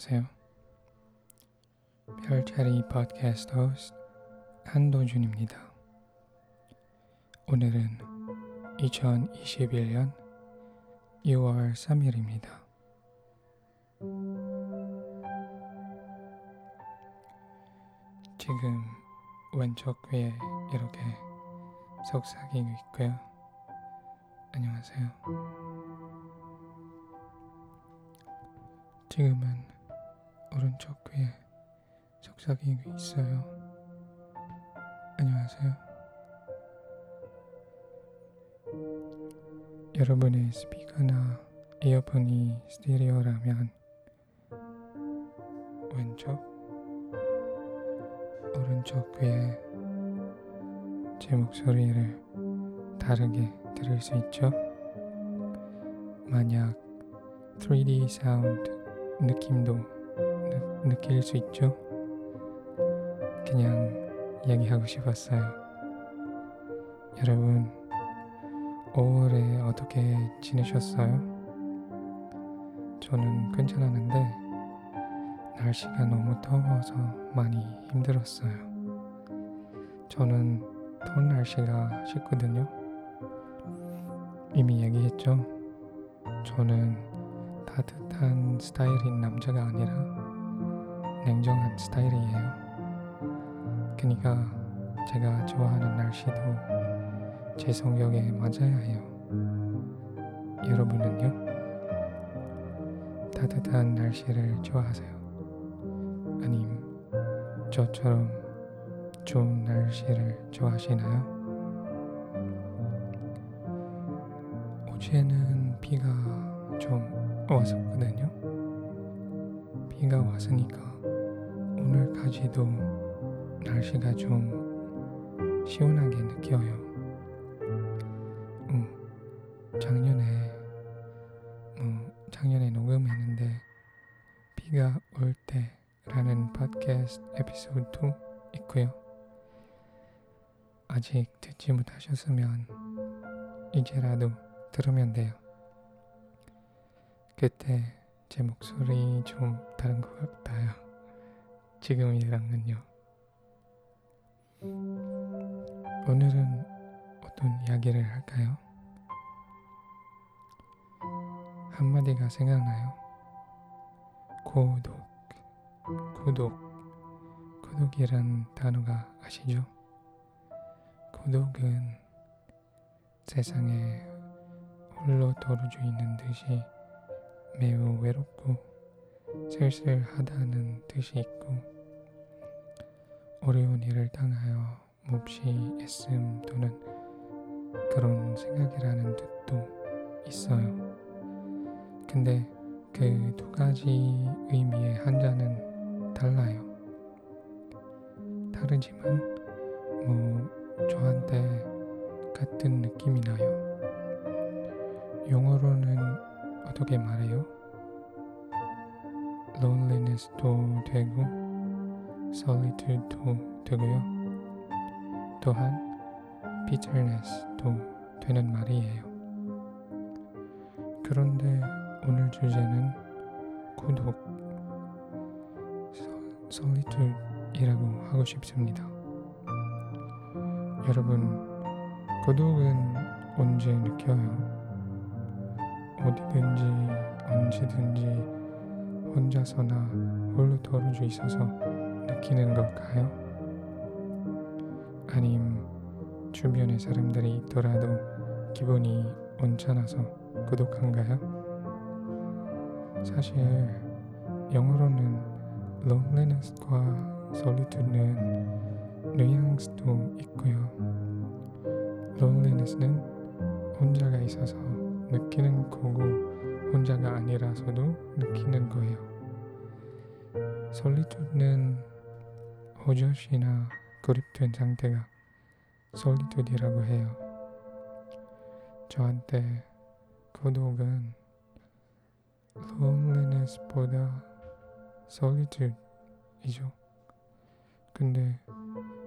안녕하세요. 별자리 팟캐스트 호스트 한도준입니다. 오늘은 2021년 6월 3일입니다. 지금 왼쪽 귀에 이렇게 속삭이고 있고요. 안녕하세요. 지금은 오른쪽 귀에 속삭이고 있어요. 안녕하세요. 여러분의 스피커나 이어폰이 스테레오라면 왼쪽, 오른쪽 귀에 제 목소리를 다르게 들을 수 있죠? 만약 3D 사운드 느낌도 느, 느낄 수 있죠? 그냥 얘기하고 싶었어요. 여러분, 5월에 어떻게 지내셨어요? 저는 괜찮았는데, 날씨가 너무 더워서 많이 힘들었어요. 저는 더운 날씨가 싫거든요. 이미 얘기했죠? 저는 따뜻한 스타일인 남자가 아니라 냉정한 스타일이에요. 그러니까 제가 좋아하는 날씨도 제 성격에 맞아야 해요. 여러분은요? 따뜻한 날씨를 좋아하세요? 아님 저처럼 좋은 날씨를 좋아하시나요? 어제는 비가 좀 왔었거든요. 비가 왔으니까 오늘까지도 날씨가 좀 시원하게 느껴요. 음, 작년에 뭐 작년에 녹음했는데 비가 올 때라는 팟캐스트 에피소드도 있고요. 아직 듣지 못하셨으면 이제라도 들으면 돼요. 그때 제 목소리 좀 다른 것 같아요. 지금이랑은요. 오늘은 어떤 이야기를 할까요? 한마디가 생각나요. 고독, 고독, 고독이란 단어가 아시죠? 고독은 세상에 홀로 떨어져 있는 듯이 매우 외롭고 쓸쓸하다는 뜻이 있고 어려운 일을 당하여 몹시 애씀 또는 그런 생각이라는 뜻도 있어요. 근데 그 두 가지 의미의 한자는 달라요. 다르지만 뭐 저한테 같은 느낌이 나요. 영어로는 어떻게 말해요? loneliness도 되고 solitude도 되고요. 또한 bitterness도 되는 말이에요. 그런데 오늘 주제는孤独, solitude이라고 하고 싶습니다. 여러분, 고독은 언제 느껴요? 어디든지 언제든지 혼자서나 홀로 떨어져 있어서 느끼는 걸까요? 아님 주변에 사람들이 있더라도 기분이 온천나서孤独한가요? 사실 영어로는 loneliness과 solitude는 뉘앙스도 있고요. loneliness는 혼자가 있어서 느끼는 거고 혼자가 아니라서도 느끼는 거예요. 솔리투드는 호젓이나 고립된 상태가 솔리투드라고 해요. 저한테 고독은 loneliness보다 solitude이죠. 근데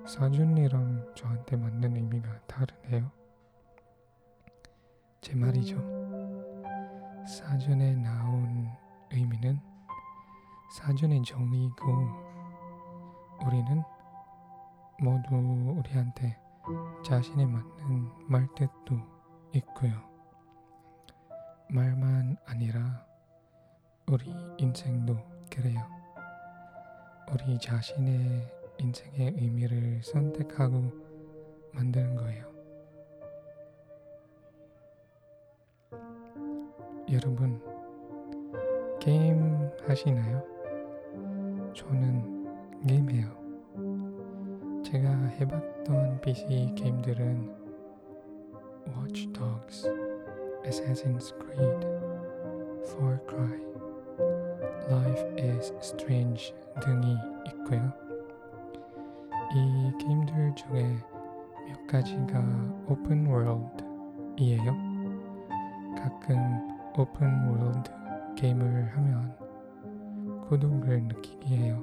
사준이랑 저한테 맞는 의미가 다르네요. 제 말이죠. 사전에 나온 의미는 사전에 정리고 우리는 모두 우리한테 자신에 맞는 말뜻도 있고요. 말만 아니라 우리 인생도 그래요. 우리 자신의 인생의 의미를 선택하고 만드는 거예요. 여러분, 게임 하시나요? 저는 게임해요. 제가 해봤던 PC 게임들은 Watch Dogs, Assassin's Creed, Far Cry, Life is Strange 등이 있고요. 이 게임들 중에 몇 가지가 open world이에요. 가끔 open world 게임을 하면 고독을 느끼게 해요.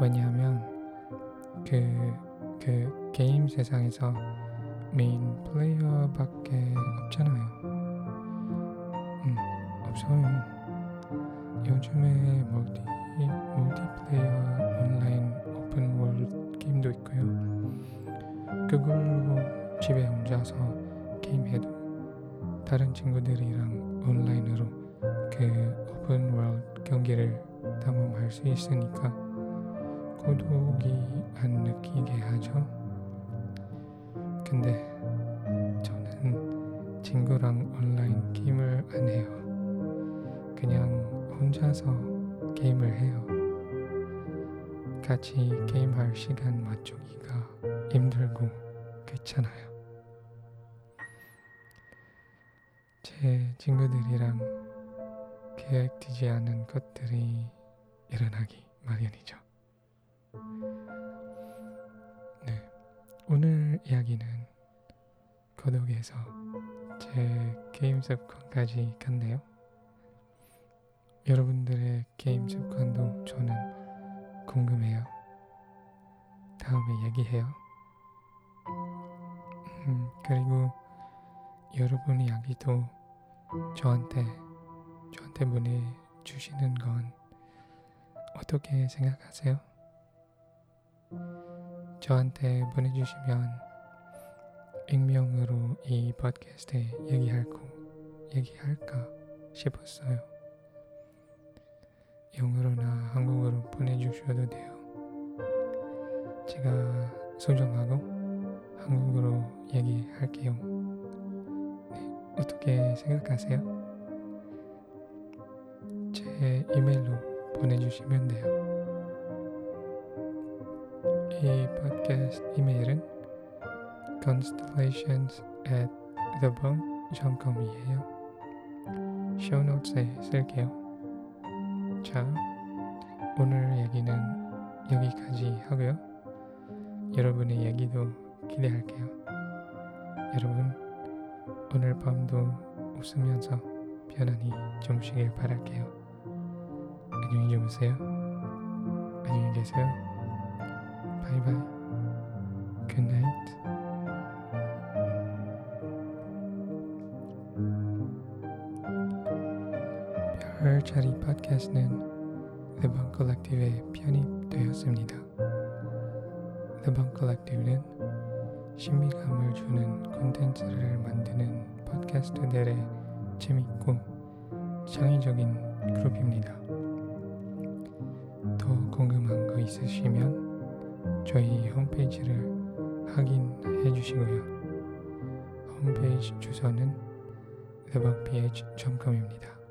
왜냐하면 그, 그 게임 세상에서 메인 플레이어밖에 없잖아요. 음, 없어요. 요즘에 multi, multiplayer 온라인 open world 게임도 있고요. 그걸로 집에 혼자서 게임해도 다른 친구들이랑 온라인으로 그 open world 경기를 탐험할 수 있으니까 고독이 안 느끼게 하죠. 근데 저는 친구랑 온라인 게임을 안 해요. 그냥 혼자서 게임을 해요. 같이 게임할 시간 맞추기가 힘들고 귀찮아요. 제 친구들이랑 계획되지 않은 것들이 일어나기 마련이죠. 네, 오늘 이야기는 고독에서 제 게임 습관까지 갔네요. 여러분들의 게임 습관도 저는 궁금해요. 다음에 얘기해요. 음, 그리고 여러분 이야기도 저한테 저한테 보내주시는 건 어떻게 생각하세요? 저한테 보내주시면 익명으로 이 팟캐스트에 얘기할고 얘기할까 싶었어요. 영어로나 한국어로 보내주셔도 돼요. 제가 소정하고 한국어로 얘기할게요. 어떻게 생각하세요? 제 이메일로 보내주시면 돼요. 이 팟캐스트 이메일은 constellations at thebunk.com이에요. 쇼노트에 쓸게요. 자, 오늘 얘기는 여기까지 하고요. 여러분의 얘기도 기대할게요. 여러분, 오늘 밤도 웃으면서 편안히 주무시길 바랄게요. 안녕히 주무세요. 안녕히 계세요. Bye bye. Good night. 별자리 팟캐스트는 The Bunk Collective에 편입되었습니다. The Bunk Collective는 신비감을 주는 콘텐츠를 만드는 팟캐스트들의 재밌고 창의적인 그룹입니다. 더 궁금한 거 있으시면 저희 홈페이지를 확인해 주시고요. 홈페이지 주소는 thebunkph.com입니다.